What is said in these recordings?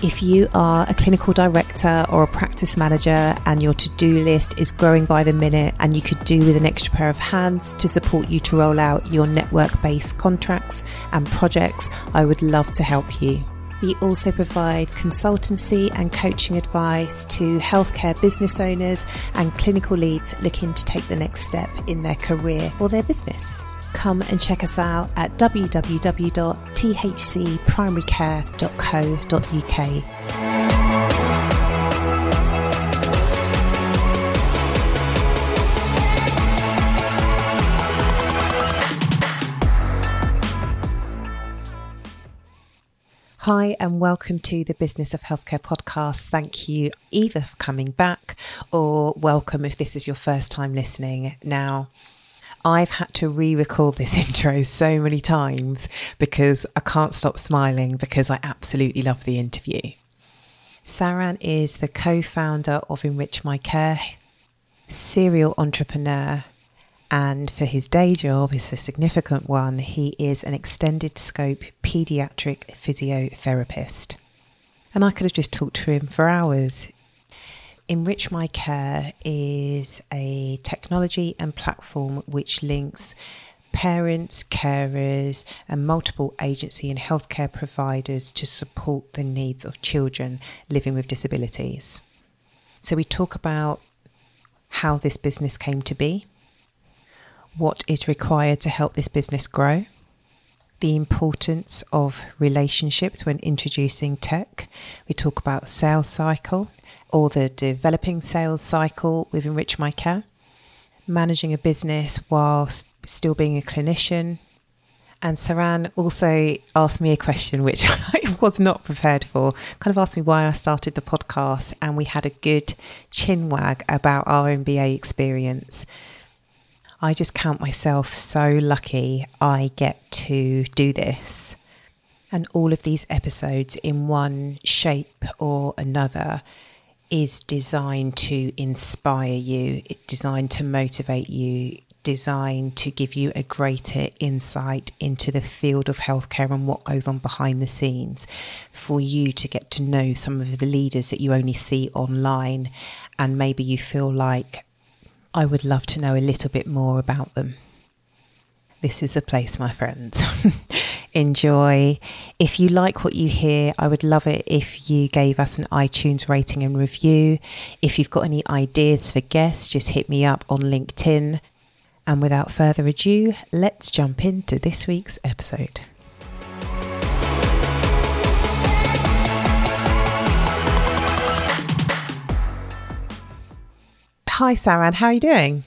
If you are a clinical director or a practice manager and your to do list is growing by the minute and you could do with an extra pair of hands to support you to roll out your network based contracts and projects, I would love to help you. We also provide consultancy and coaching advice to healthcare business owners and clinical leads looking to take the next step in their career or their business come and check us out at www.thcprimarycare.co.uk. Hi, and welcome to the Business of Healthcare podcast. Thank you either for coming back or welcome if this is your first time listening. Now, I've had to re record this intro so many times because I can't stop smiling because I absolutely love the interview. Saran is the co founder of Enrich My Care, serial entrepreneur, and for his day job, it's a significant one, he is an extended scope paediatric physiotherapist. And I could have just talked to him for hours. Enrich My Care is a technology and platform which links parents, carers, and multiple agency and healthcare providers to support the needs of children living with disabilities. So, we talk about how this business came to be, what is required to help this business grow, the importance of relationships when introducing tech. We talk about the sales cycle or the developing sales cycle with Enrich My Care, managing a business whilst still being a clinician. And Saran also asked me a question which I was not prepared for. Kind of asked me why I started the podcast, and we had a good chin wag about our MBA experience. I just count myself so lucky I get to do this. And all of these episodes in one shape or another is designed to inspire you, it's designed to motivate you, designed to give you a greater insight into the field of healthcare and what goes on behind the scenes, for you to get to know some of the leaders that you only see online, and maybe you feel like I would love to know a little bit more about them. This is a place, my friends. enjoy. If you like what you hear, I would love it if you gave us an iTunes rating and review. If you've got any ideas for guests, just hit me up on LinkedIn. And without further ado, let's jump into this week's episode. Hi, Saran. How are you doing?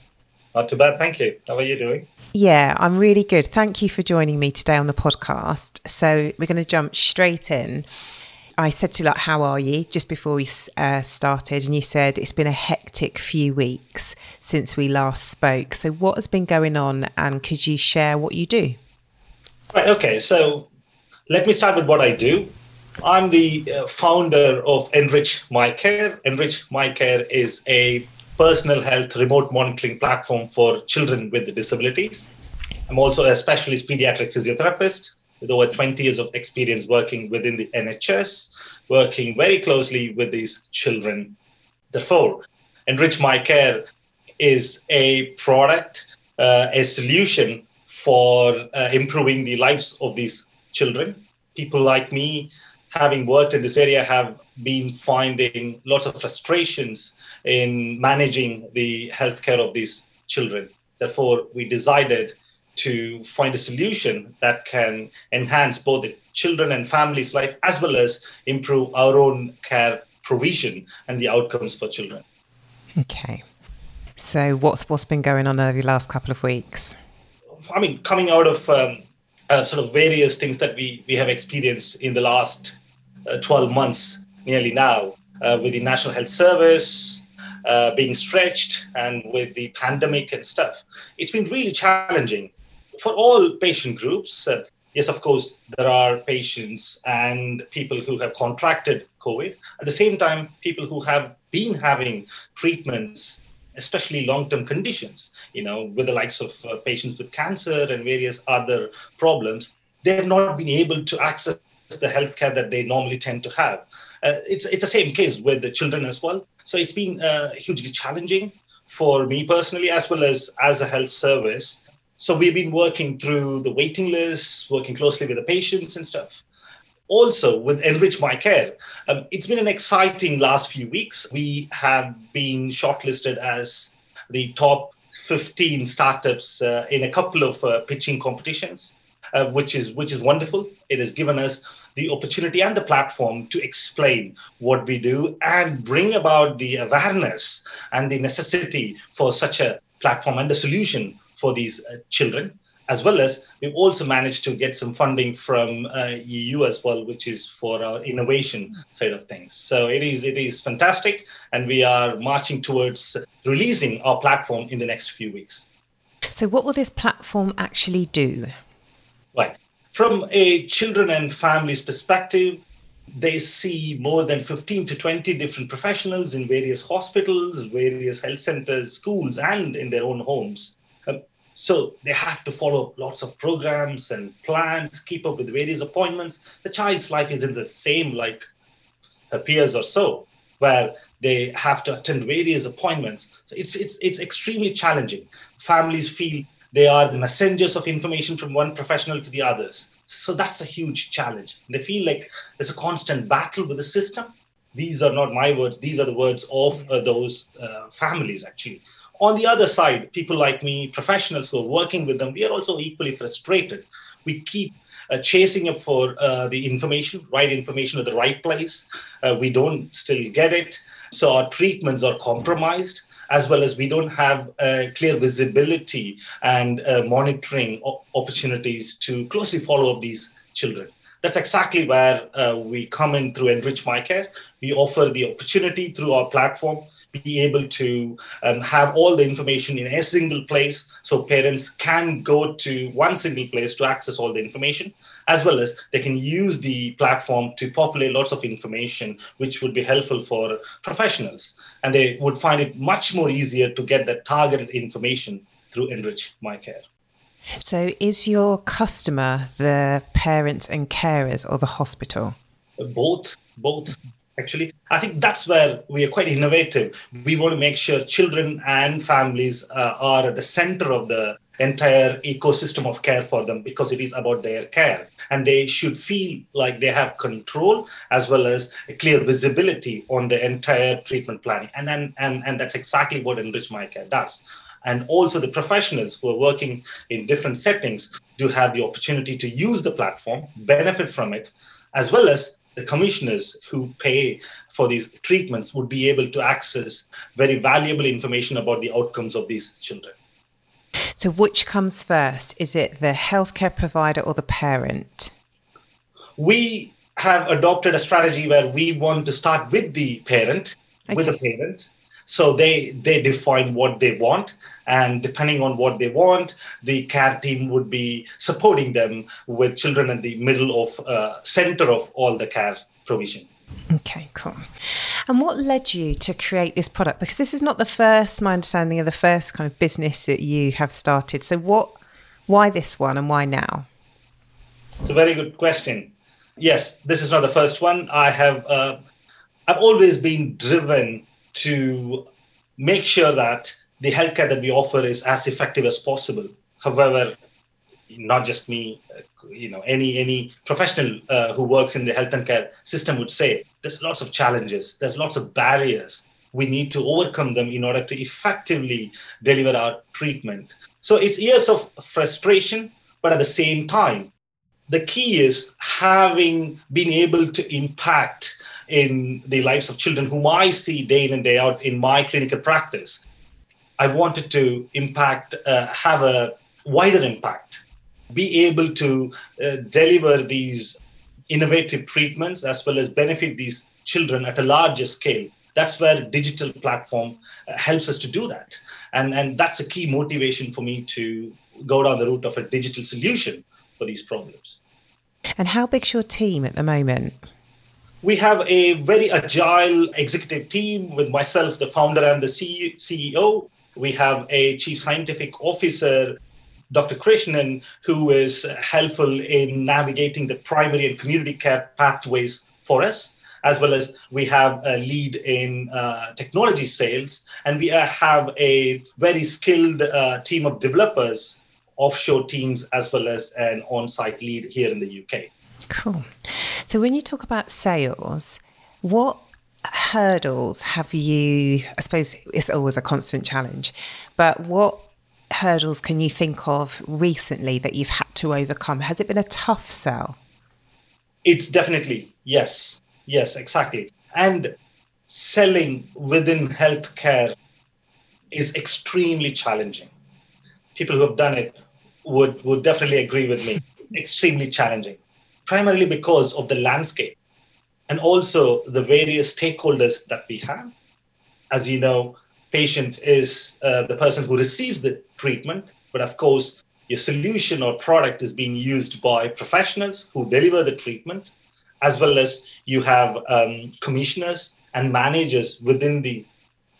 Not too bad, thank you. How are you doing? Yeah, I'm really good. Thank you for joining me today on the podcast. So we're going to jump straight in. I said to you, like, how are you? Just before we uh, started, and you said it's been a hectic few weeks since we last spoke. So what has been going on, and could you share what you do? Right. Okay. So let me start with what I do. I'm the uh, founder of Enrich My Care. Enrich My Care is a personal health remote monitoring platform for children with disabilities. I'm also a specialist pediatric physiotherapist with over 20 years of experience working within the NHS, working very closely with these children. Therefore, Enrich My Care is a product, uh, a solution for uh, improving the lives of these children. People like me, having worked in this area, have been finding lots of frustrations in managing the healthcare of these children. Therefore, we decided to find a solution that can enhance both the children and families' life as well as improve our own care provision and the outcomes for children. Okay. So, what's what's been going on over the last couple of weeks? I mean, coming out of um, uh, sort of various things that we we have experienced in the last uh, 12 months, nearly now, uh, with the National Health Service, uh, being stretched and with the pandemic and stuff, it's been really challenging for all patient groups. Uh, yes, of course, there are patients and people who have contracted COVID. At the same time, people who have been having treatments especially long-term conditions you know with the likes of uh, patients with cancer and various other problems they have not been able to access the healthcare that they normally tend to have uh, it's it's the same case with the children as well so it's been uh, hugely challenging for me personally as well as as a health service so we've been working through the waiting lists working closely with the patients and stuff also with Enrich My Care. Um, it's been an exciting last few weeks. We have been shortlisted as the top 15 startups uh, in a couple of uh, pitching competitions, uh, which is which is wonderful. It has given us the opportunity and the platform to explain what we do and bring about the awareness and the necessity for such a platform and a solution for these uh, children as well as we've also managed to get some funding from uh, EU as well, which is for our innovation side of things. So it is it is fantastic, and we are marching towards releasing our platform in the next few weeks. So, what will this platform actually do? Right, from a children and families perspective. They see more than 15 to 20 different professionals in various hospitals, various health centers, schools, and in their own homes uh, so they have to follow lots of programs and plans, keep up with various appointments. The child's life isn't the same like her peers or so, where they have to attend various appointments. So it's it's it's extremely challenging. Families feel they are the messengers of information from one professional to the others. So that's a huge challenge. They feel like there's a constant battle with the system. These are not my words; these are the words of uh, those uh, families actually on the other side, people like me, professionals who are working with them, we are also equally frustrated. We keep uh, chasing up for uh, the information, right information at the right place. Uh, we don't still get it. So our treatments are compromised, as well as we don't have clear visibility and uh, monitoring opportunities to closely follow up these children that's exactly where uh, we come in through Enrich My Care. We offer the opportunity through our platform to be able to um, have all the information in a single place so parents can go to one single place to access all the information as well as they can use the platform to populate lots of information which would be helpful for professionals. And they would find it much more easier to get that targeted information through enrich my care. So is your customer the parents and carers or the hospital? Both both actually. I think that's where we are quite innovative. We want to make sure children and families uh, are at the center of the entire ecosystem of care for them because it is about their care. And they should feel like they have control as well as a clear visibility on the entire treatment planning. And then and, and that's exactly what enrich my care does. And also the professionals who are working in different settings do have the opportunity to use the platform benefit from it as well as the commissioners who pay for these treatments would be able to access very valuable information about the outcomes of these children. So, which comes first? Is it the healthcare provider or the parent? We have adopted a strategy where we want to start with the parent, okay. with the parent, so they they define what they want and depending on what they want the care team would be supporting them with children in the middle of uh, center of all the care provision Okay, cool. And what led you to create this product? Because this is not the first, my understanding of the first kind of business that you have started. So, what, why this one, and why now? It's a very good question. Yes, this is not the first one. I have, uh, I've always been driven to make sure that the healthcare that we offer is as effective as possible. However, not just me, you know, any any professional uh, who works in the health and care system would say there's lots of challenges, there's lots of barriers. We need to overcome them in order to effectively deliver our treatment. So it's years of frustration, but at the same time, the key is having been able to impact in the lives of children whom I see day in and day out in my clinical practice. I wanted to impact, uh, have a wider impact, be able to uh, deliver these innovative treatments as well as benefit these children at a larger scale. That's where digital platform uh, helps us to do that. And and that's a key motivation for me to go down the route of a digital solution for these problems. And how big's your team at the moment we have a very agile executive team with myself the founder and the ceo we have a chief scientific officer Dr. Krishnan, who is helpful in navigating the primary and community care pathways for us as well as we have a lead in uh, technology sales, and we uh, have a very skilled uh, team of developers, offshore teams, as well as an on site lead here in the UK. Cool. So, when you talk about sales, what hurdles have you? I suppose it's always a constant challenge, but what hurdles can you think of recently that you've had to overcome? Has it been a tough sell? It's definitely yes. Yes, exactly. And selling within healthcare is extremely challenging. People who have done it would, would definitely agree with me. Extremely challenging, primarily because of the landscape and also the various stakeholders that we have. As you know, patient is uh, the person who receives the treatment, but of course, your solution or product is being used by professionals who deliver the treatment as well as you have um, commissioners and managers within the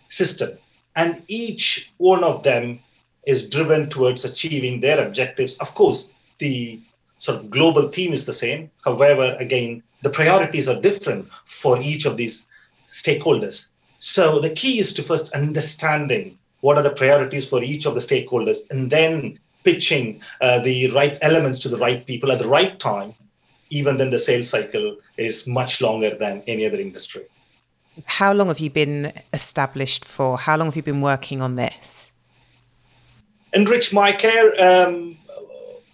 system. And each one of them is driven towards achieving their objectives. Of course, the sort of global theme is the same. However, again, the priorities are different for each of these stakeholders. So the key is to first understanding what are the priorities for each of the stakeholders and then pitching uh, the right elements to the right people at the right time even then the sales cycle is much longer than any other industry. How long have you been established for? How long have you been working on this? Enrich My Care um,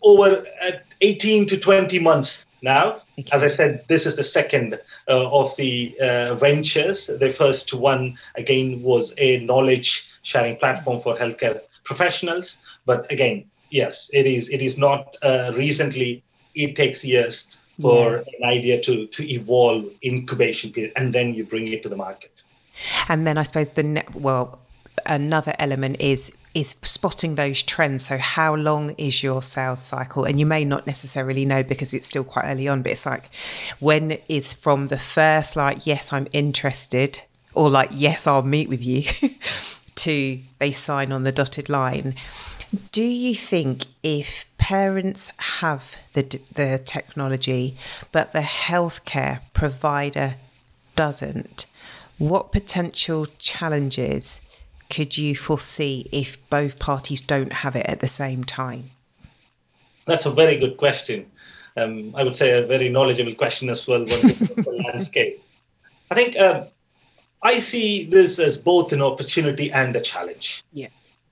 over uh, 18 to 20 months now. Okay. As I said, this is the second uh, of the uh, ventures. The first one, again, was a knowledge sharing platform for healthcare professionals. But again, yes, it is. It is not uh, recently. It takes years for yeah. an idea to to evolve incubation period and then you bring it to the market and then i suppose the ne- well another element is is spotting those trends. So how long is your sales cycle? And you may not necessarily know because it's still quite early on but it's like when is from the first like yes i'm interested or like yes i'll meet with you to they sign on the dotted line. Do you think if parents have the, the technology, but the healthcare provider doesn't, what potential challenges could you foresee if both parties don't have it at the same time? That's a very good question. Um, I would say a very knowledgeable question as well. the landscape. I think um, I see this as both an opportunity and a challenge. Yeah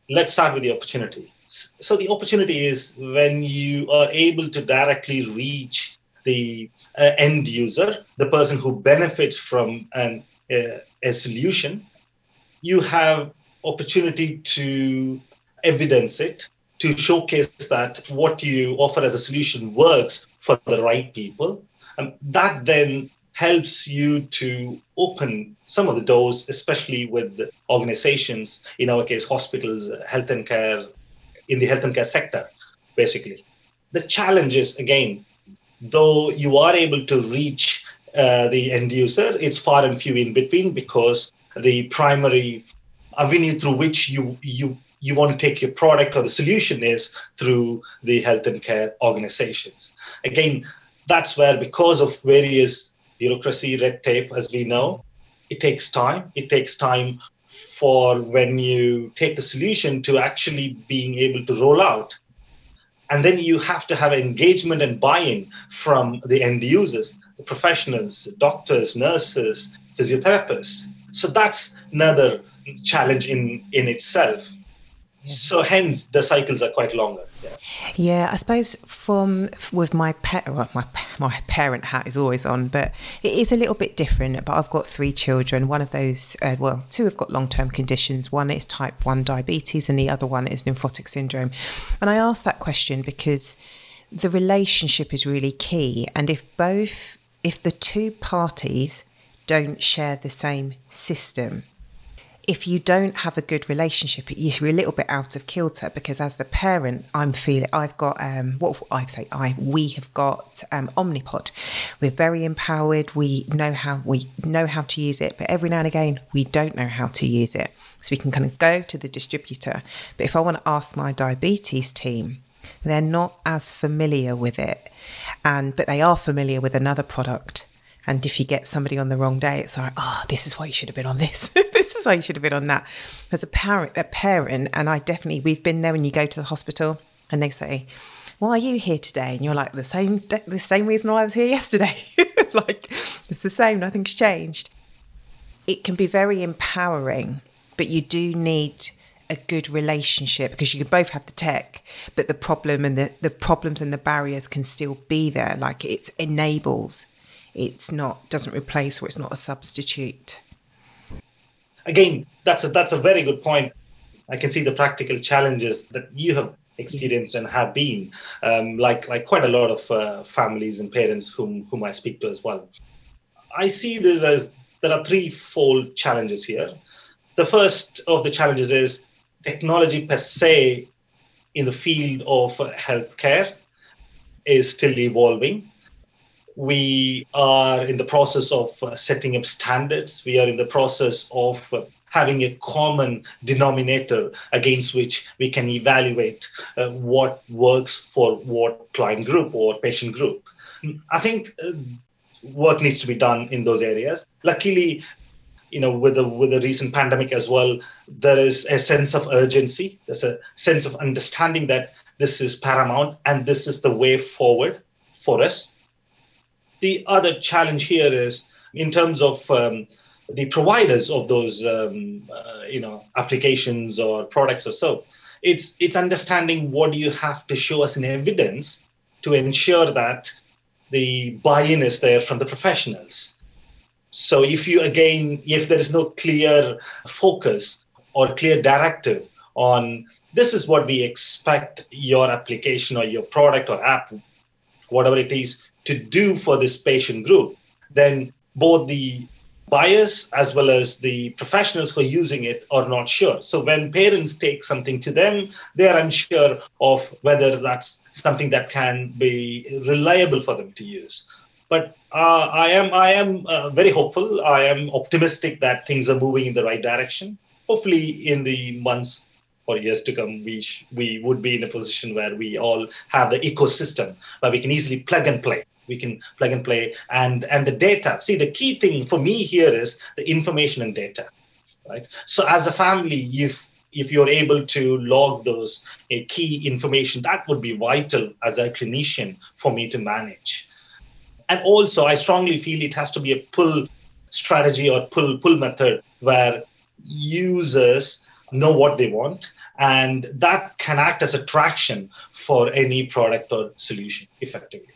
let's start with the opportunity. So the opportunity is when you are able to directly reach the uh, end user, the person who benefits from an, uh, a solution, you have opportunity to evidence it, to showcase that what you offer as a solution works for the right people. And that then helps you to open some of the doors, especially with organizations, in our case, hospitals, health and care, in the health and care sector, basically. The challenge is, again, though you are able to reach uh, the end user, it's far and few in between because the primary avenue through which you, you you want to take your product or the solution is through the health and care organizations. Again, that's where, because of various bureaucracy, red tape, as we know. It takes time. It takes time for when you take the solution to actually being able to roll out. And then you have to have engagement and buy in from the end users, the professionals, doctors, nurses, physiotherapists. So that's another challenge in, in itself. So hence the cycles are quite longer. Yeah. yeah, I suppose from with my pet, well, my my parent hat is always on, but it is a little bit different. But I've got three children. One of those, uh, well, two have got long term conditions. One is type one diabetes, and the other one is nephrotic syndrome. And I asked that question because the relationship is really key, and if both, if the two parties don't share the same system if you don't have a good relationship, you're a little bit out of kilter because as the parent, I'm feeling I've got um, what I say I we have got um, Omnipod. We're very empowered. We know how we know how to use it, but every now and again we don't know how to use it. So we can kind of go to the distributor. But if I want to ask my diabetes team, they're not as familiar with it, and but they are familiar with another product and if you get somebody on the wrong day, it's like, oh, this is why you should have been on this. this is why you should have been on that. As a parent, a parent, and I definitely, we've been there when you go to the hospital and they say, why are you here today? And you're like, the same, the same reason why I was here yesterday. like, it's the same, nothing's changed. It can be very empowering, but you do need a good relationship because you can both have the tech, but the problem and the, the problems and the barriers can still be there. Like it enables it's not doesn't replace or it's not a substitute. Again that's a that's a very good point. I can see the practical challenges that you have experienced and have been um, like like quite a lot of uh, families and parents whom whom i speak to as well. I see this as there are threefold challenges here. The first of the challenges is technology per se in the field of healthcare is still evolving we are in the process of uh, setting up standards. We are in the process of uh, having a common denominator against which we can evaluate uh, what works for what client group or patient group. I think uh, work needs to be done in those areas. Luckily, you know, with the with the recent pandemic as well, there is a sense of urgency. There's a sense of understanding that this is paramount and this is the way forward for us the other challenge here is in terms of um, the providers of those um, uh, you know applications or products or so it's it's understanding what you have to show us in evidence to ensure that the buy-in is there from the professionals. So if you again if there is no clear focus or clear directive on this is what we expect your application or your product or app whatever it is to do for this patient group, then both the buyers as well as the professionals who are using it are not sure. So when parents take something to them, they're unsure of whether that's something that can be reliable for them to use. But uh, I am I am uh, very hopeful. I am optimistic that things are moving in the right direction. Hopefully, in the months or years to come, we sh- we would be in a position where we all have the ecosystem where we can easily plug and play we can plug and play and and the data. See the key thing for me here is the information and data right? So as a family if if you're able to log those uh, key information that would be vital as a clinician for me to manage. And also i strongly feel it has to be a pull strategy or pull pull method where users know what they want and that can act as a traction for any product or solution effectively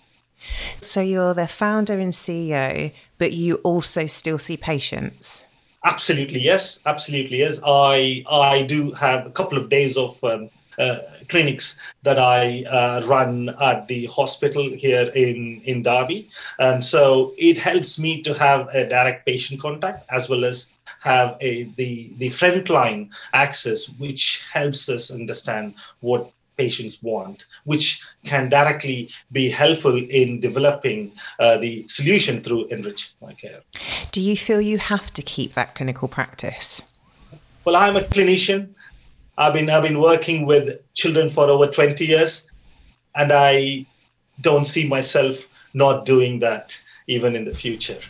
so you're the founder and CEO, but you also still see patients. Absolutely yes, absolutely yes. I I do have a couple of days of um, uh, clinics that I uh, run at the hospital here in in Derby, and so it helps me to have a direct patient contact as well as have a the the frontline access, which helps us understand what patients want, which can directly be helpful in developing uh, the solution through Enrich My Care. Do you feel you have to keep that clinical practice? Well, I'm a clinician. I've been I've been working with children for over 20 years, and I don't see myself not doing that even in the future.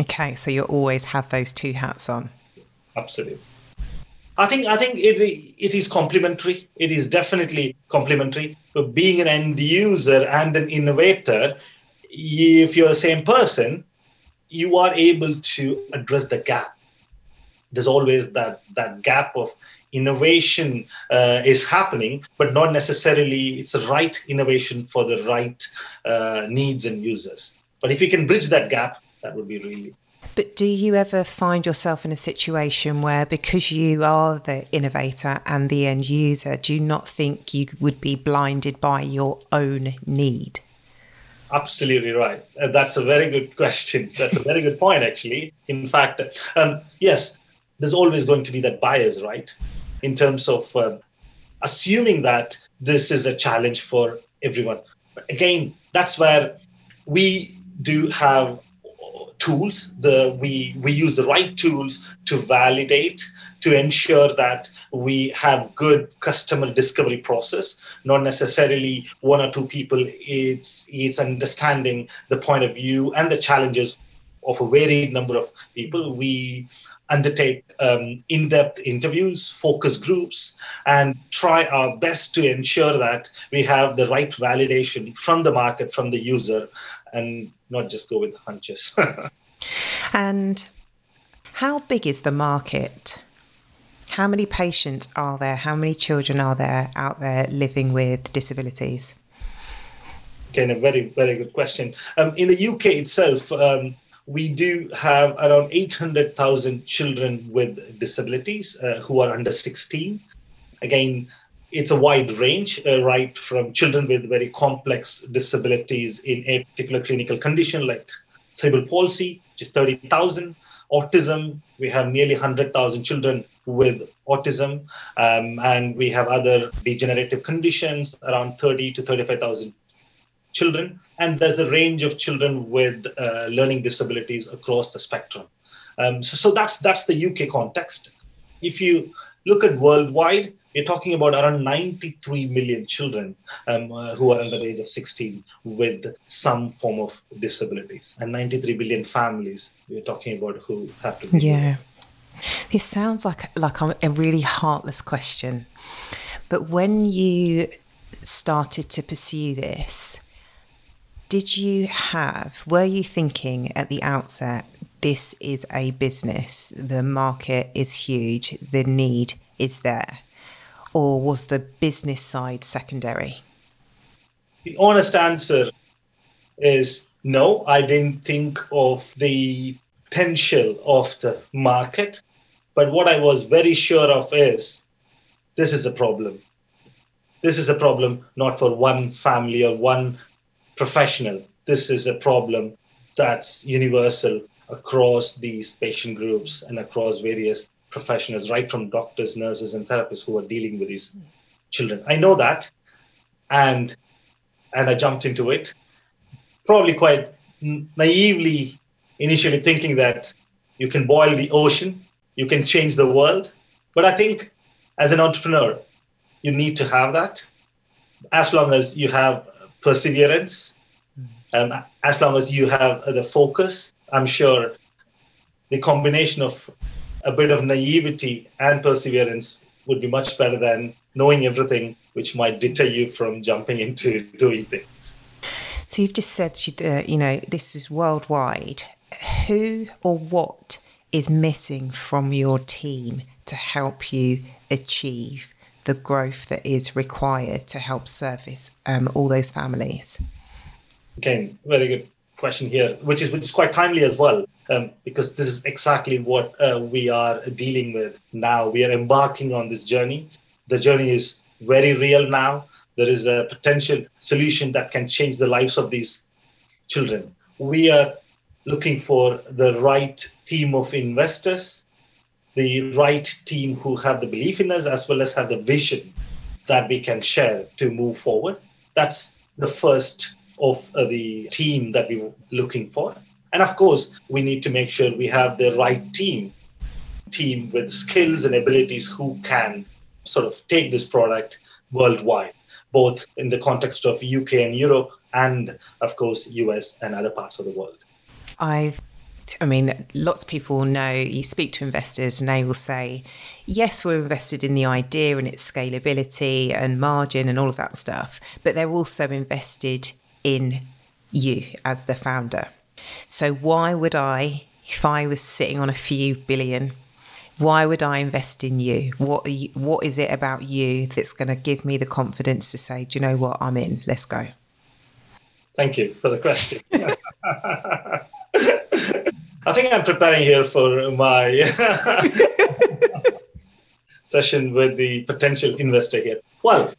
Okay, so you always have those two hats on. Absolutely. I think I think it it is complementary. It is definitely complementary. But being an end user and an innovator, if you're the same person, you are able to address the gap. There's always that that gap of innovation uh, is happening, but not necessarily it's the right innovation for the right uh, needs and users. But if you can bridge that gap, that would be really but do you ever find yourself in a situation where, because you are the innovator and the end user, do you not think you would be blinded by your own need? Absolutely right. Uh, that's a very good question. That's a very good point, actually. In fact, um, yes, there's always going to be that bias, right? In terms of uh, assuming that this is a challenge for everyone. But again, that's where we do have tools. The we we use the right tools to validate to ensure that we have good customer discovery process not necessarily one or two people it's it's understanding the point of view and the challenges of a varied number of people we undertake um, in-depth interviews focus groups and try our best to ensure that we have the right validation from the market from the user and not just go with hunches and how big is the market how many patients are there? How many children are there out there living with disabilities? Again, a very, very good question. Um, in the UK itself, um, we do have around 800,000 children with disabilities uh, who are under 16. Again, it's a wide range, uh, right from children with very complex disabilities in a particular clinical condition like cerebral palsy, which is 30,000, autism, we have nearly 100,000 children with autism, um, and we have other degenerative conditions, around 30 to 35,000 children. And there's a range of children with uh, learning disabilities across the spectrum. Um, so, so that's that's the UK context. If you look at worldwide, we're talking about around 93 million children um, uh, who are under the age of 16 with some form of disabilities, and 93 billion families we're talking about who have to. Yeah. This sounds like like a really heartless question, but when you started to pursue this, did you have were you thinking at the outset this is a business, the market is huge, the need is there, or was the business side secondary? The honest answer is no. I didn't think of the potential of the market. But what I was very sure of is this is a problem. This is a problem not for one family or one professional. This is a problem that's universal across these patient groups and across various professionals, right from doctors, nurses, and therapists who are dealing with these children. I know that, and and I jumped into it, probably quite naively initially thinking that you can boil the ocean, you can change the world. But I think as an entrepreneur, you need to have that as long as you have perseverance, um, as long as you have the focus. I'm sure the combination of a bit of naivety and perseverance would be much better than knowing everything, which might deter you from jumping into doing things. So you've just said, uh, you know, this is worldwide who or what is missing from your team to help you achieve the growth that is required to help service um, all those families? Again, very good question here, which is which is quite timely as well, um, because this is exactly what uh, we are dealing with now. We are embarking on this journey. The journey is very real now. There is a potential solution that can change the lives of these children. We are looking for the right team of investors, the right team who have the belief in us as well as have the vision that we can share to move forward. That's the first of uh, the team that we are looking for. And of course, we need to make sure we have the right team, team with skills and abilities who can sort of take this product worldwide, both in the context of UK and Europe, and of course, US and other parts of the world. I've I mean, lots of people know you speak to investors and they will say, yes, we're invested in the idea and its scalability and margin and all of that stuff, but they're also invested in you as the founder. So, why would I, if I was sitting on a few billion, why would I invest in you? What you, what is it about you that's going to give me the confidence to say, do you know what, I'm in, let's go? Thank you for the question. I think I'm preparing here for my session with the potential investor here. Well,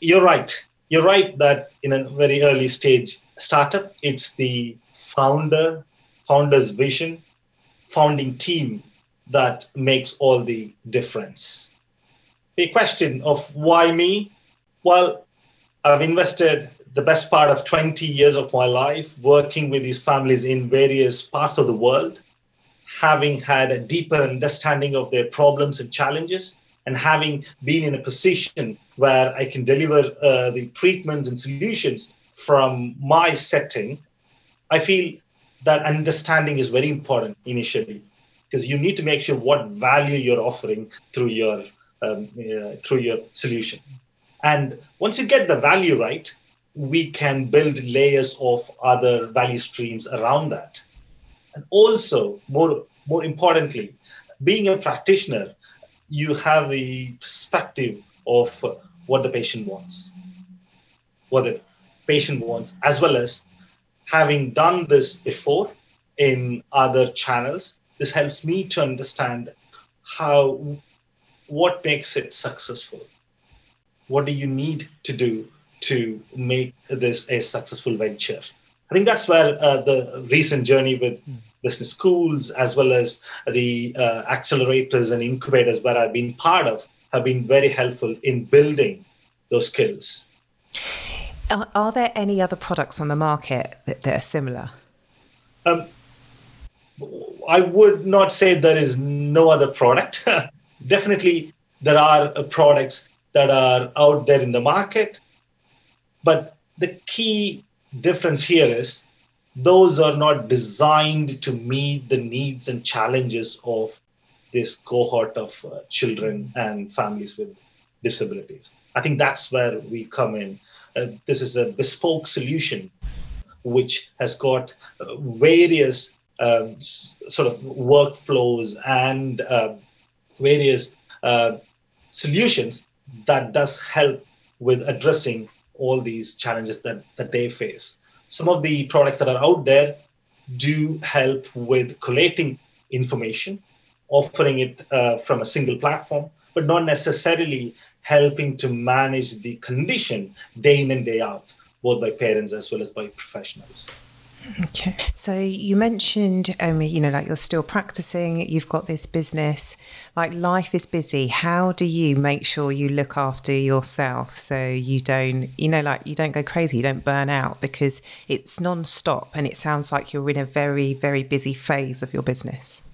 you're right. You're right that in a very early stage startup, it's the founder, founder's vision, founding team that makes all the difference. A question of why me? Well, I've invested the best part of 20 years of my life working with these families in various parts of the world, having had a deeper understanding of their problems and challenges, and having been in a position where I can deliver uh, the treatments and solutions from my setting, I feel that understanding is very important initially because you need to make sure what value you're offering through your um, uh, through your solution. And once you get the value right, we can build layers of other value streams around that. And also, more more importantly, being a practitioner, you have the perspective of what the patient wants, what the patient wants, as well as having done this before in other channels. This helps me to understand how what makes it successful. What do you need to do to make this a successful venture? I think that's where uh, the recent journey with business schools as well as the uh, accelerators and incubators where I've been part of have been very helpful in building those skills. Are, are there any other products on the market that, that are similar? Um, I would not say there is no other product. Definitely, there are uh, products that are out there in the market. But the key difference here is those are not designed to meet the needs and challenges of this cohort of uh, children and families with disabilities. I think that's where we come in. Uh, this is a bespoke solution which has got uh, various um, s- sort of workflows and uh, various uh, solutions that does help with addressing all these challenges that, that they face some of the products that are out there do help with collating information, offering it uh, from a single platform, but not necessarily helping to manage the condition day in and day out, both by parents as well as by professionals. Okay. So you mentioned, um, you know, like you're still practicing, you've got this business, like life is busy. How do you make sure you look after yourself so you don't, you know, like you don't go crazy, you don't burn out because it's non stop and it sounds like you're in a very, very busy phase of your business.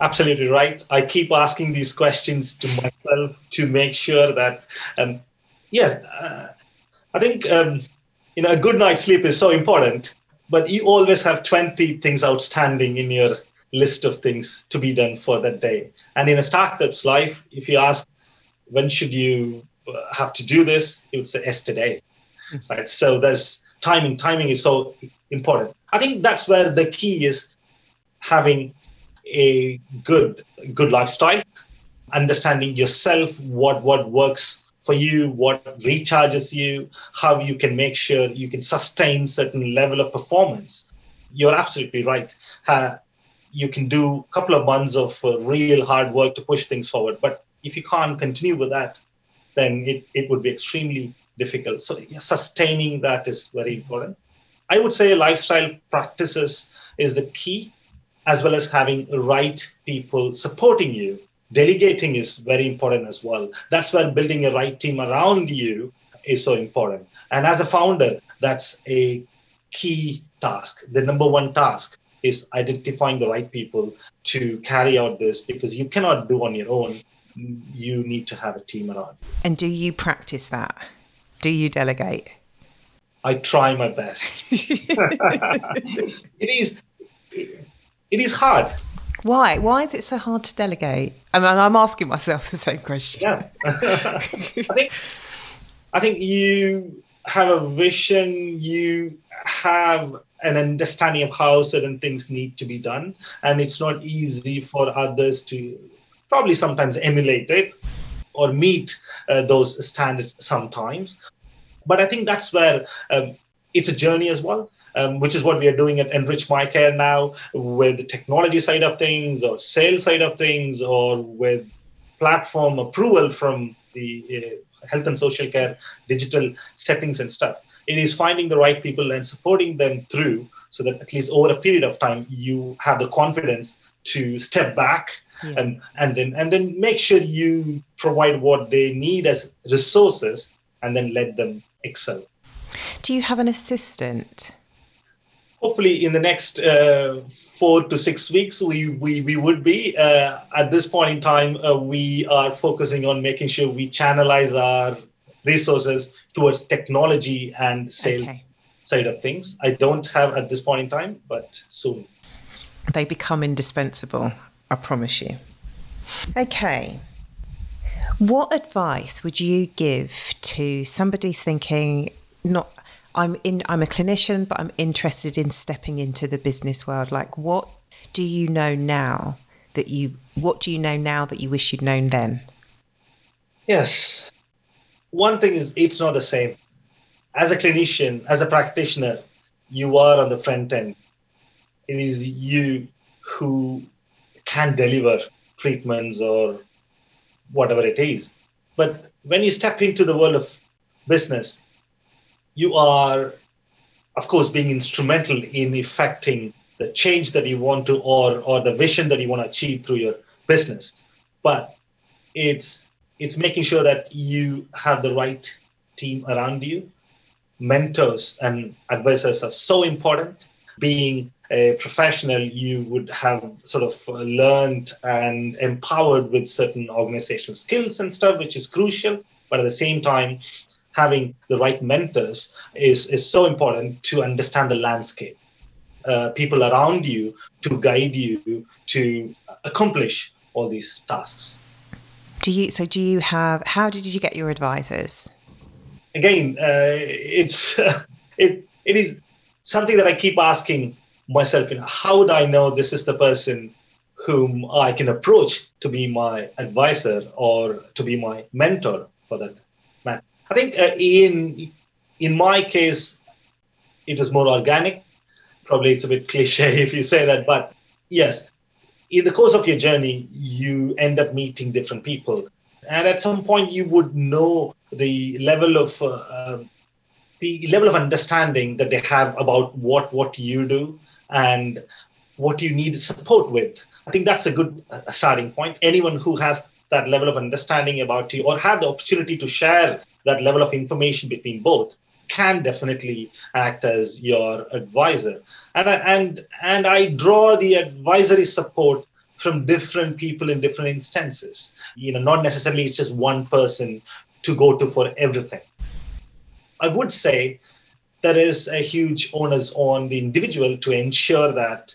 Absolutely right. I keep asking these questions to myself to make sure that, um, yes, uh, I think, um, you know, a good night's sleep is so important but you always have 20 things outstanding in your list of things to be done for that day. And in a startup's life, if you ask, when should you uh, have to do this? You would say, yesterday. Mm-hmm. Right. So there's timing. Timing is so important. I think that's where the key is having a good, good lifestyle, understanding yourself, what, what works for you, what recharges you, how you can make sure you can sustain certain level of performance. You're absolutely right. Uh, you can do a couple of months of uh, real hard work to push things forward, but if you can't continue with that, then it, it would be extremely difficult. So yeah, sustaining that is very important. I would say lifestyle practices is the key, as well as having right people supporting you delegating is very important as well. That's where building a right team around you is so important. And as a founder, that's a key task. The number one task is identifying the right people to carry out this because you cannot do on your own. You need to have a team around. And do you practice that? Do you delegate? I try my best. it is it is hard why? Why is it so hard to delegate? I mean, I'm asking myself the same question. Yeah, I think I think you have a vision. You have an understanding of how certain things need to be done, and it's not easy for others to probably sometimes emulate it or meet uh, those standards sometimes. But I think that's where um, it's a journey as well um, which is what we are doing at Enrich My Care now with the technology side of things or sales side of things or with platform approval from the uh, health and social care digital settings and stuff. It is finding the right people and supporting them through so that at least over a period of time you have the confidence to step back yeah. and and then and then make sure you provide what they need as resources and then let them excel. Do you have an assistant? Hopefully in the next uh, four to six weeks we we, we would be uh, at this point in time uh, we are focusing on making sure we channelize our resources towards technology and sales okay. side of things. I don't have at this point in time but soon. They become indispensable i promise you. Okay. What advice would you give to somebody thinking not I'm in I'm a clinician, but I'm interested in stepping into the business world. Like what do you know now that you what do you know now that you wish you'd known then? Yes. One thing is it's not the same. As a clinician, as a practitioner, you are on the front end. It is you who can deliver treatments or whatever it is. But when you step into the world of business, you are, of course, being instrumental in effecting the change that you want to or or the vision that you want to achieve through your business. But it's it's making sure that you have the right team around you. Mentors and advisors are so important. Being a professional, you would have sort of learned and empowered with certain organizational skills and stuff, which is crucial. But at the same time, having the right mentors is, is so important to understand the landscape. Uh, people around you to guide you to accomplish all these tasks. Do you? So, do you have? How did you get your advisors? Again, uh, it's it it is something that I keep asking myself. You know, how would I know this is the person whom I can approach to be my advisor or to be my mentor for that I think uh, in in my case, it was more organic. Probably it's a bit cliche if you say that, but yes, in the course of your journey, you end up meeting different people, and at some point, you would know the level of uh, uh, the level of understanding that they have about what what you do and what you need support with. I think that's a good starting point. Anyone who has that level of understanding about you or have the opportunity to share that level of information between both can definitely act as your advisor. And and and i draw the advisory support from different people in different instances. You know not necessarily it's just one person to go to for everything. I would say there is a huge onus on the individual to ensure that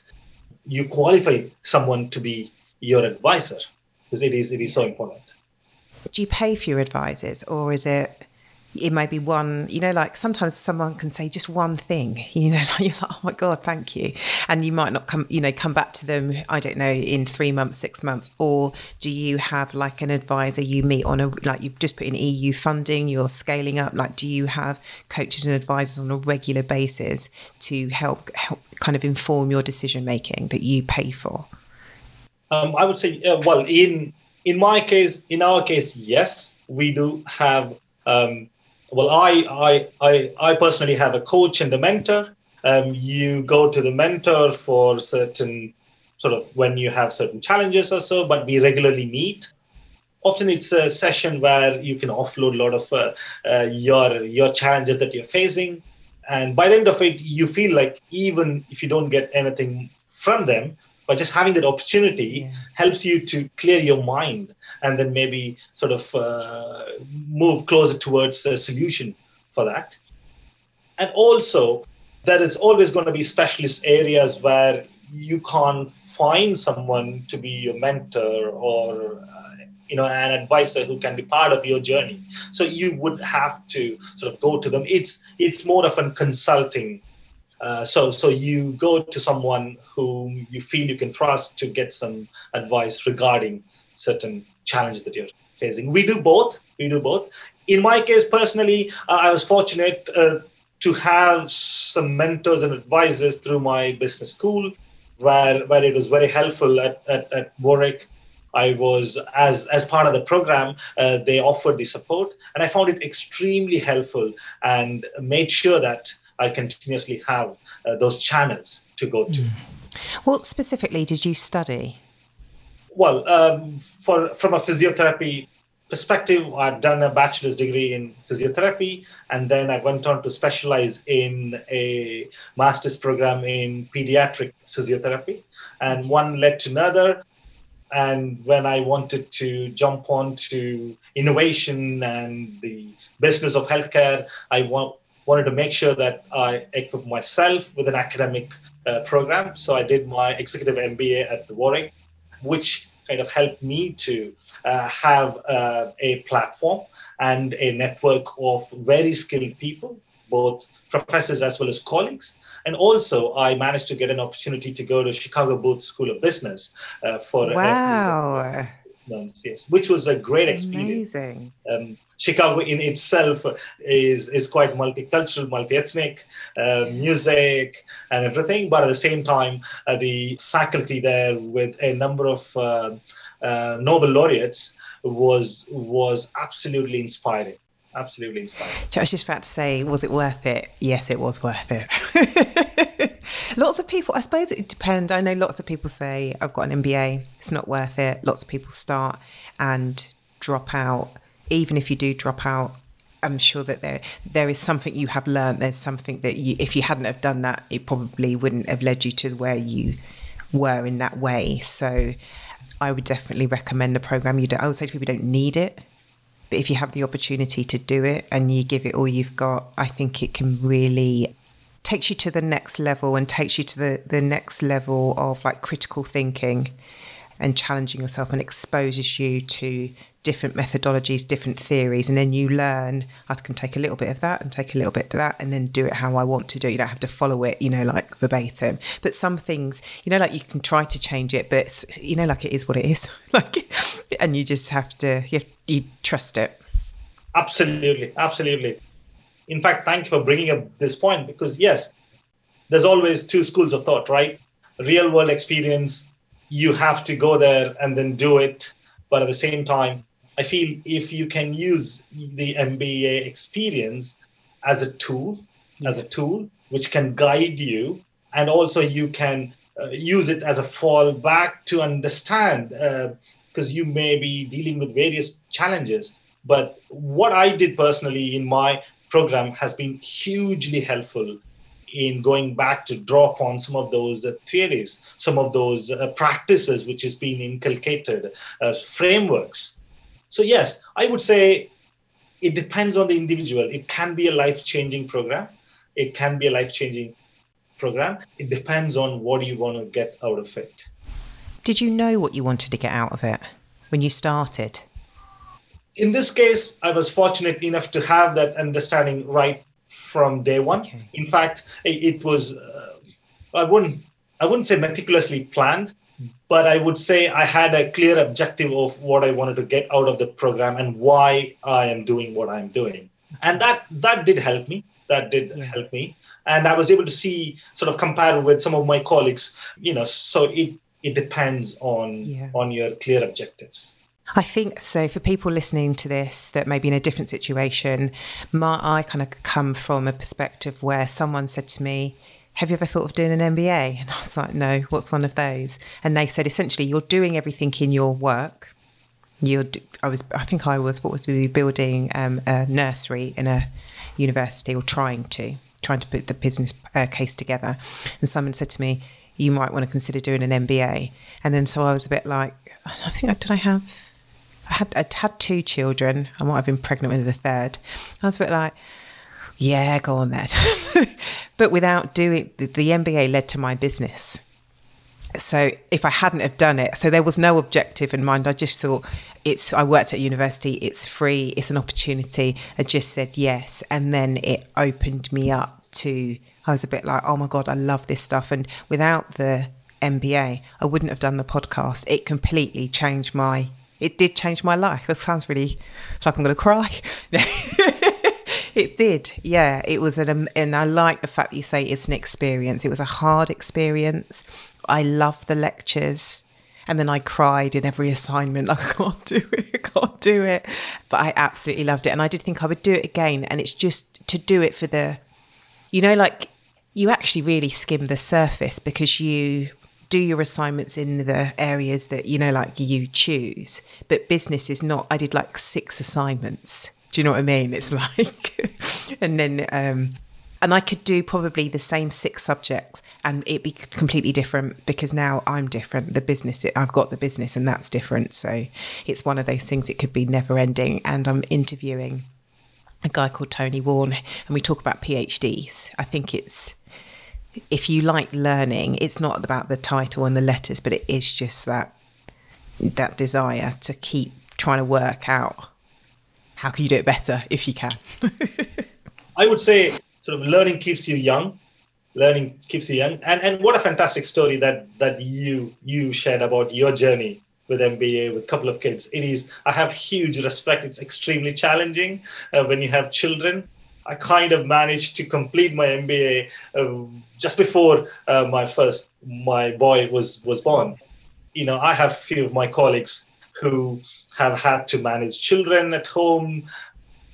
you qualify someone to be your advisor because it is it is so important. Do you pay for your advisors or is it it may be one you know like sometimes someone can say just one thing you know like you're like oh my god thank you and you might not come you know come back to them i don't know in three months six months or do you have like an advisor you meet on a like you've just put in eu funding you're scaling up like do you have coaches and advisors on a regular basis to help help kind of inform your decision making that you pay for um, i would say uh, well in in my case, in our case, yes, we do have. Um, well, I, I, I, I personally have a coach and a mentor. Um, you go to the mentor for certain sort of when you have certain challenges or so, but we regularly meet. Often it's a session where you can offload a lot of uh, uh, your your challenges that you're facing, and by the end of it, you feel like even if you don't get anything from them, but just having that opportunity yeah. helps you to clear your mind and then maybe sort of uh, move closer towards a solution for that. And also there is always going to be specialist areas where you can't find someone to be your mentor or uh, you know an advisor who can be part of your journey. So you would have to sort of go to them. It's it's more of a consulting uh, so, so you go to someone whom you feel you can trust to get some advice regarding certain challenges that you're facing. We do both. We do both. In my case, personally, uh, I was fortunate uh, to have some mentors and advisors through my business school, where where it was very helpful at at, at Warwick. I was as as part of the program, uh, they offered the support, and I found it extremely helpful, and made sure that I continuously have uh, those channels to go to. Mm. What specifically did you study? Well, um, for from a physiotherapy perspective, I've done a bachelor's degree in physiotherapy, and then I went on to specialize in a master's program in pediatric physiotherapy. And one led to another. And when I wanted to jump on to innovation and the business of healthcare, I want, wanted to make sure that I equip myself with an academic uh, program. So I did my executive MBA at the Warwick, which kind of helped me to uh, have uh, a platform and a network of very skilled people, both professors as well as colleagues. And also, I managed to get an opportunity to go to Chicago Booth School of Business uh, for wow. months, yes, which was a great experience. Amazing. Um, Chicago in itself is is quite multicultural, multi-ethnic, uh, music and everything. But at the same time, uh, the faculty there with a number of uh, uh Nobel laureates was was absolutely inspiring. Absolutely inspiring. I was just about to say, was it worth it? Yes, it was worth it. lots of people, I suppose it depends. I know lots of people say, I've got an MBA, it's not worth it. Lots of people start and drop out even if you do drop out, I'm sure that there there is something you have learned. There's something that you, if you hadn't have done that, it probably wouldn't have led you to where you were in that way. So, I would definitely recommend the program. You do, I would say to people, don't need it, but if you have the opportunity to do it and you give it all you've got, I think it can really takes you to the next level and takes you to the the next level of like critical thinking and challenging yourself and exposes you to different methodologies, different theories, and then you learn I can take a little bit of that and take a little bit of that and then do it how I want to do. It. You don't have to follow it, you know, like verbatim. But some things, you know, like you can try to change it, but you know, like it is what it is. like, and you just have to you, you trust it. Absolutely, absolutely. In fact, thank you for bringing up this point because yes, there's always two schools of thought, right? Real world experience, you have to go there and then do it. But at the same time, I feel if you can use the MBA experience as a tool, as a tool which can guide you, and also you can uh, use it as a fallback to understand, because uh, you may be dealing with various challenges. But what I did personally in my program has been hugely helpful in going back to draw upon some of those uh, theories, some of those uh, practices which has been inculcated, uh, frameworks so, yes, I would say it depends on the individual. It can be a life changing program, it can be a life changing program. It depends on what you want to get out of it. Did you know what you wanted to get out of it when you started? In this case, I was fortunate enough to have that understanding right from day one. Okay. In fact, it was uh, I wouldn't I wouldn't say meticulously planned, but I would say I had a clear objective of what I wanted to get out of the program and why I am doing what I'm doing. And that that did help me. That did yeah. help me. And I was able to see sort of compare with some of my colleagues, you know, so it it depends on yeah. on your clear objectives. I think so. For people listening to this that may be in a different situation, my, I kind of come from a perspective where someone said to me, have you ever thought of doing an MBA? And I was like, no, what's one of those? And they said, essentially, you're doing everything in your work. You're, I was, I think I was, what was we building um, a nursery in a university or trying to, trying to put the business uh, case together. And someone said to me, you might want to consider doing an MBA. And then so I was a bit like, I think, did I have, I had, I'd had two children. I might have been pregnant with the third. I was a bit like, yeah, go on then. but without doing the, the MBA led to my business. So if I hadn't have done it, so there was no objective in mind. I just thought it's. I worked at university. It's free. It's an opportunity. I just said yes, and then it opened me up to. I was a bit like, oh my god, I love this stuff. And without the MBA, I wouldn't have done the podcast. It completely changed my. It did change my life. That sounds really like I'm going to cry. It did, yeah. It was an, and I like the fact that you say it's an experience. It was a hard experience. I love the lectures, And then I cried in every assignment, like, I can't do it, I can't do it. But I absolutely loved it. And I did think I would do it again. And it's just to do it for the, you know, like you actually really skim the surface because you do your assignments in the areas that, you know, like you choose. But business is not, I did like six assignments. Do you know what I mean? It's like, and then, um, and I could do probably the same six subjects and it'd be completely different because now I'm different. The business, I've got the business and that's different. So it's one of those things, it could be never ending. And I'm interviewing a guy called Tony Warren and we talk about PhDs. I think it's, if you like learning, it's not about the title and the letters, but it is just that that desire to keep trying to work out how can you do it better if you can. I would say sort of learning keeps you young. Learning keeps you young, and and what a fantastic story that that you you shared about your journey with MBA with a couple of kids. It is I have huge respect. It's extremely challenging uh, when you have children. I kind of managed to complete my MBA uh, just before uh, my first my boy was was born. You know, I have few of my colleagues who have had to manage children at home,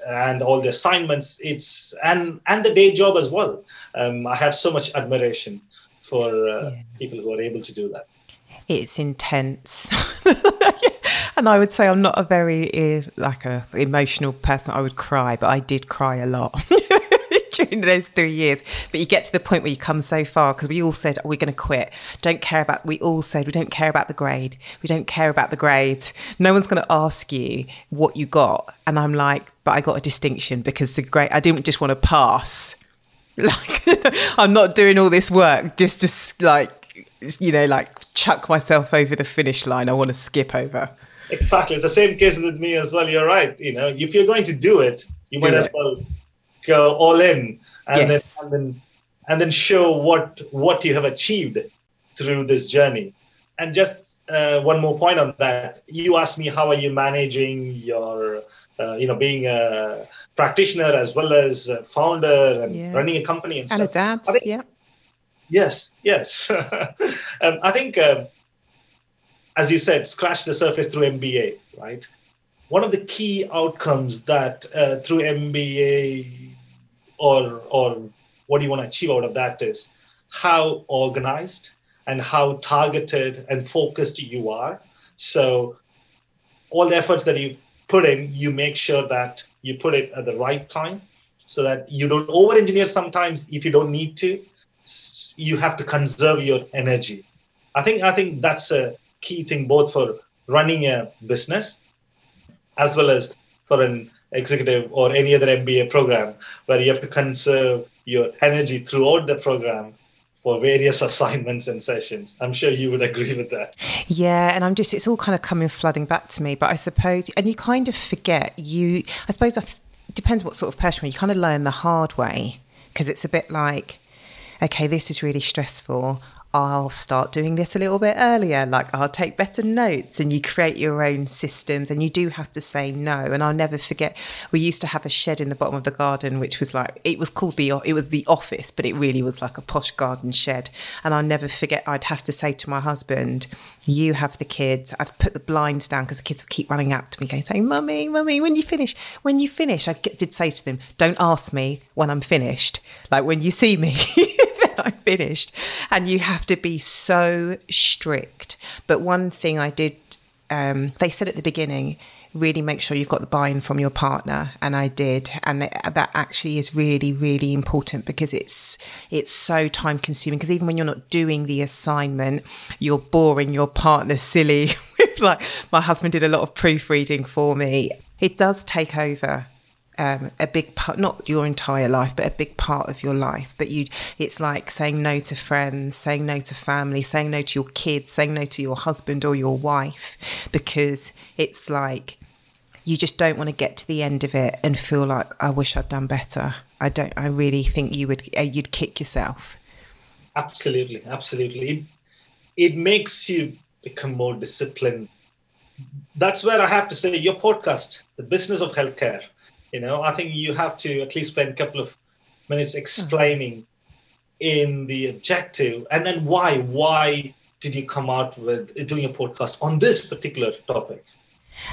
and all the assignments it's and and the day job as well um, i have so much admiration for uh, yeah. people who are able to do that it's intense and i would say i'm not a very eh, like a emotional person i would cry but i did cry a lot during those three years. But you get to the point where you come so far because we all said, oh, we're going to quit. Don't care about, we all said, we don't care about the grade. We don't care about the grade. No one's going to ask you what you got. And I'm like, but I got a distinction because the grade, I didn't just want to pass. Like, I'm not doing all this work just to, like, you know, like chuck myself over the finish line. I want to skip over. Exactly. It's the same case with me as well. You're right. You know, if you're going to do it, you might as well go all in and yes. then and then and then show what what you have achieved through this journey and just uh, one more point on that you asked me how are you managing your uh, you know being a practitioner as well as a founder and yeah. running a company and, and stuff. a dad think, yeah yes. Yes. Um, i think um, as you said scratch the surface through mba right? One of the key outcomes that uh, through mba or or what do you want to achieve out of that is how organized and how targeted and focused you are. So all the efforts that you put in you make sure that you put it at the right time so that you don't over engineer sometimes if you don't need to you have to conserve your energy i think i think that's a key thing both for running a business as well as for an executive or any other MBA program where you have to conserve your energy throughout the program for various assignments and sessions. I'm sure you would agree with that. Yeah, and I'm just, it's all kind of coming flooding back to me. But I suppose, and you kind of forget, you, I suppose it depends what sort of person you kind of learn the hard way because it's a bit like, okay, this is really stressful. I'll start doing this a little bit earlier. Like I'll take better notes and you create your own systems and you do have to say no. And I'll never forget, we used to have a shed in the bottom of the garden, which was like, it was called the, it was the office, but it really was like a posh garden shed. And I'll never forget, I'd have to say to my husband, you have the kids. I'd put the blinds down because the kids would keep running up to me going, saying, mummy, mummy, when you finish, when you finish, I did say to them, don't ask me when I'm finished. Like when you see me. I finished. And you have to be so strict. But one thing I did, um, they said at the beginning, really make sure you've got the buy-in from your partner. And I did. And that actually is really really important because it's it's so time consuming because even when you're not doing the assignment you're boring your partner silly like my husband did a lot of proofreading for me. It does take over um, a big part, not your entire life, but a big part of your life. But you, it's like saying no to friends, saying no to family, saying no to your kids, saying no to your husband or your wife, because it's like you just don't want to get to the end of it and feel like I wish I'd done better. I don't. I really think you would. Uh, you'd kick yourself. Absolutely, absolutely. It, it makes you become more disciplined. That's where I have to say your podcast, the business of healthcare you know, I think you have to at least spend a couple of minutes explaining in the objective and then why why did you come out with doing a podcast on this particular topic?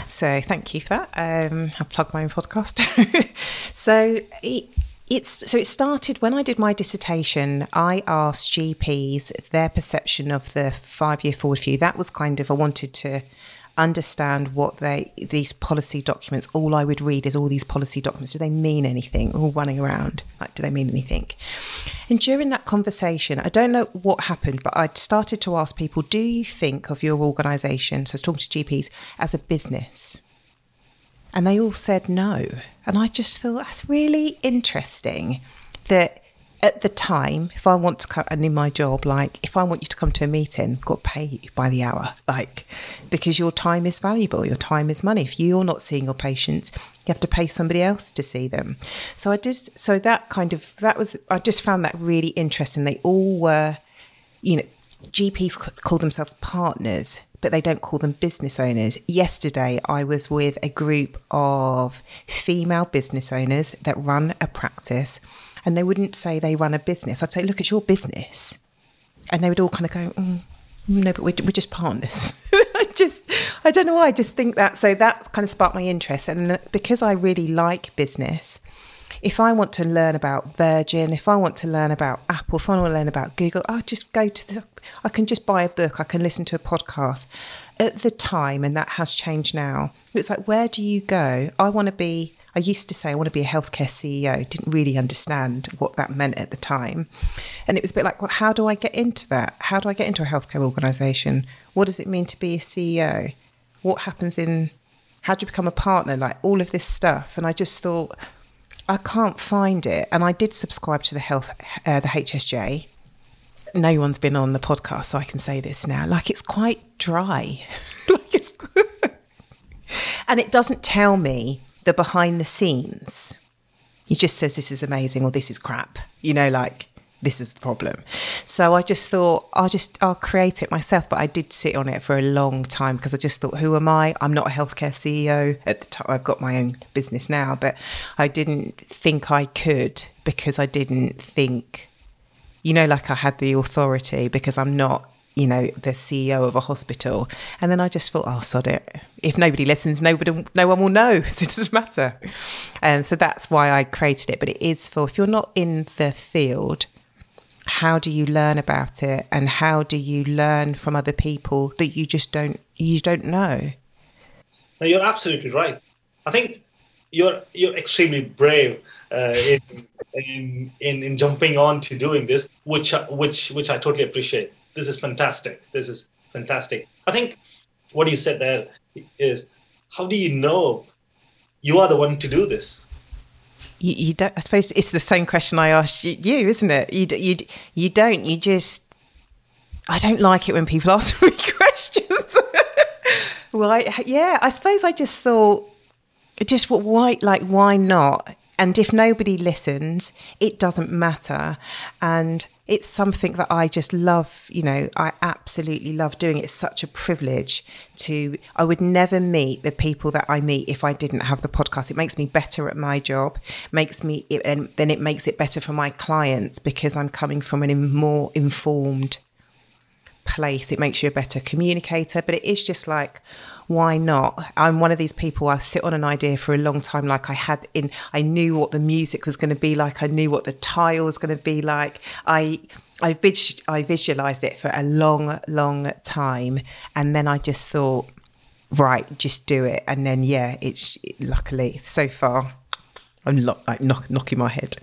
So thank you for that. Um, I'll plug my own podcast. so it, it's so it started when I did my dissertation. I asked GPs their perception of the five-year forward view. That was kind of I wanted to understand what they these policy documents all i would read is all these policy documents. Do they mean anything? All running around. Like do they mean anything? And during that conversation i don't know what happened but i started to ask people do you think of your organization so i was talking to gps as a business? And they all said no. And i just feel that's really interesting that at the time, if I want to come and in my job, like if I want you to come to a meeting, I've got to pay you by the hour, like because your time is valuable, your time is money. If you're not seeing your patients, you have to pay somebody else to see them. So I just so that kind of that was I just found that really interesting. They all were, you know, GPs call themselves partners, but they don't call them business owners. Yesterday, I was with a group of female business owners that run a practice and they wouldn't say they run a business. I'd say, look, it's your business. And they would all kind of go, mm, no, but we're, we're just partners. I just, I don't know why. I just think that. So that kind of sparked my interest. And because I really like business, if I want to learn about Virgin, if I want to learn about Apple, if I want to learn about Google, I just go to the, I can just buy a book, I can listen to a podcast. At the time, and that has changed now, it's like, where do you go? I want to be I used to say I want to be a healthcare CEO, didn't really understand what that meant at the time. And it was a bit like, well, how do I get into that? How do I get into a healthcare organization? What does it mean to be a CEO? What happens in, how do you become a partner? Like all of this stuff. And I just thought, I can't find it. And I did subscribe to the health, uh, the HSJ. No one's been on the podcast, so I can say this now. Like it's quite dry. like it's, and it doesn't tell me the behind the scenes. He just says this is amazing or this is crap. You know, like this is the problem. So I just thought I'll just I'll create it myself. But I did sit on it for a long time because I just thought, who am I? I'm not a healthcare CEO at the time. I've got my own business now, but I didn't think I could because I didn't think, you know, like I had the authority because I'm not you know, the CEO of a hospital. And then I just thought, oh, sod it. If nobody listens, nobody, no one will know. So it doesn't matter. And so that's why I created it. But it is for, if you're not in the field, how do you learn about it? And how do you learn from other people that you just don't, you don't know? No, you're absolutely right. I think you're, you're extremely brave uh, in, in, in, in jumping on to doing this, which, which, which I totally appreciate this is fantastic. This is fantastic. I think what you said there is how do you know you are the one to do this? You, you don't. I suppose it's the same question I asked you, isn't it? You you you don't. You just. I don't like it when people ask me questions. Why? Yeah, I suppose I just thought, just what? Why? Like, why not? And if nobody listens, it doesn't matter. And it's something that I just love. You know, I absolutely love doing. It's such a privilege to. I would never meet the people that I meet if I didn't have the podcast. It makes me better at my job. Makes me, and then it makes it better for my clients because I'm coming from an more informed place. It makes you a better communicator. But it is just like why not? I'm one of these people. I sit on an idea for a long time. Like I had in, I knew what the music was going to be like. I knew what the tile was going to be like. I, I, vis- I visualized it for a long, long time, and then I just thought, right, just do it. And then yeah, it's luckily so far, I'm lo- like knock, knocking my head.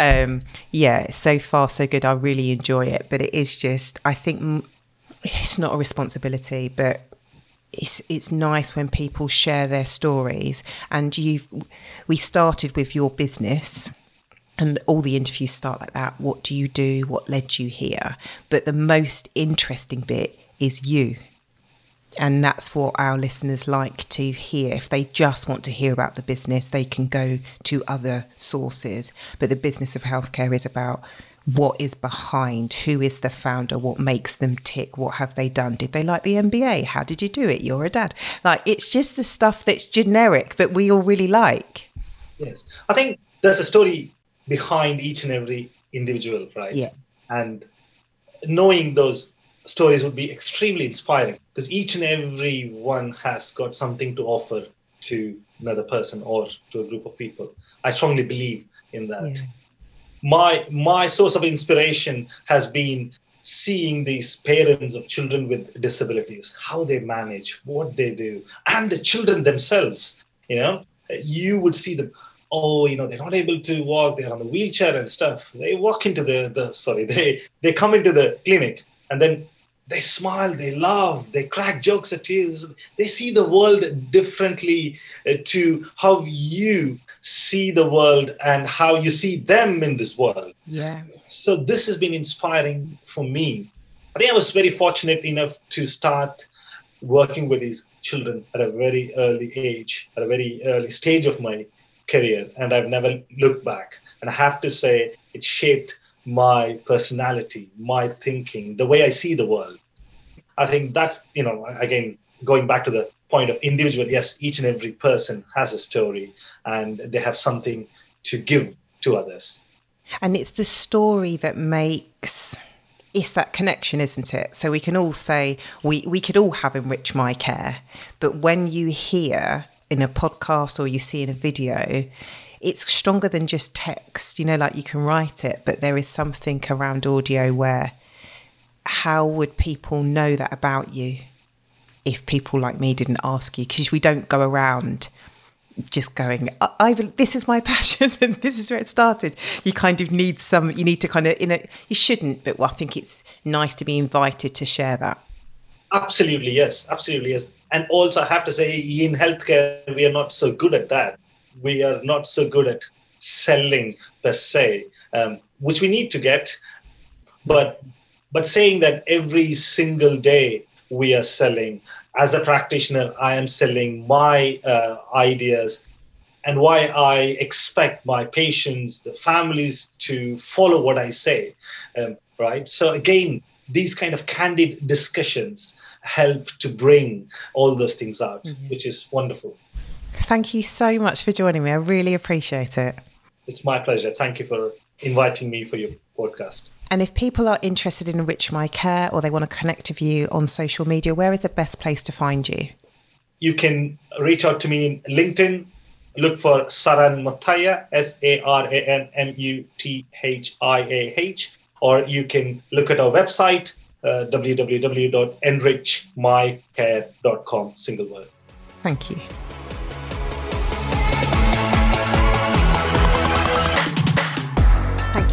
Um, yeah, so far so good. I really enjoy it, but it is just I think it's not a responsibility, but it's it's nice when people share their stories. And you we started with your business and all the interviews start like that. What do you do? What led you here? But the most interesting bit is you. And that's what our listeners like to hear. If they just want to hear about the business, they can go to other sources. But the business of healthcare is about what is behind who is the founder what makes them tick what have they done? Did they like the mba how did you do it? You're a dad. Like it's just the stuff that's generic but we all really like. Yes. I think there's a story behind each and every individual right? Yeah. And knowing those stories would be extremely inspiring because each and every one has got something to offer to another person or to a group of people. I strongly believe in that. Yeah. My my source of inspiration has been seeing these parents of children with disabilities, how they manage, what they do, and the children themselves. You know, you would see them. Oh, you know, they're not able to walk. They're on the wheelchair and stuff. They walk into the the sorry. They they come into the clinic and then they smile, they laugh, they crack jokes at you. They see the world differently uh, to how you see the world and how you see them in this world. Yeah. So this has been inspiring for me. I think I was very fortunate enough to start working with these children at a very early age, at a very early stage of my career, and I've never looked back. And I have to say, it shaped my personality, my thinking, the way I see the world. I think that's, you know, again, going back to the point of individual, yes, each and every person has a story and they have something to give to others. And it's the story that makes it's that connection, isn't it? So we can all say we, we could all have enrich my care, but when you hear in a podcast or you see in a video, it's stronger than just text, you know, like you can write it, but there is something around audio where how would people know that about you if people like me didn't ask you? Because we don't go around just going, I, I, this is my passion and this is where it started. You kind of need some, you need to kind of, you know, you shouldn't, but I think it's nice to be invited to share that. Absolutely, yes. Absolutely, yes. And also, I have to say, in healthcare, we are not so good at that we are not so good at selling per se, um, which we need to get. But but saying that every single day we are selling, as a practitioner, I am selling my uh, ideas and why I expect my patients, the families to follow what I say. Um, right. So again, these kind of candid discussions help to bring all those things out, mm-hmm. which is wonderful. Thank you so much for joining me. I really appreciate it. It's my pleasure. Thank you for inviting me for your podcast. And if people are interested in Enrich My Care or they want to connect with you on social media, where is the best place to find you? You can reach out to me in LinkedIn. Look for Saran Muthiah, S A R A N M U T H I A H, or you can look at our website, uh, www.enrichmycare.com, single word. Thank you.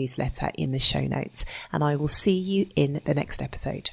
newsletter in the show notes. And I will see you in the next episode.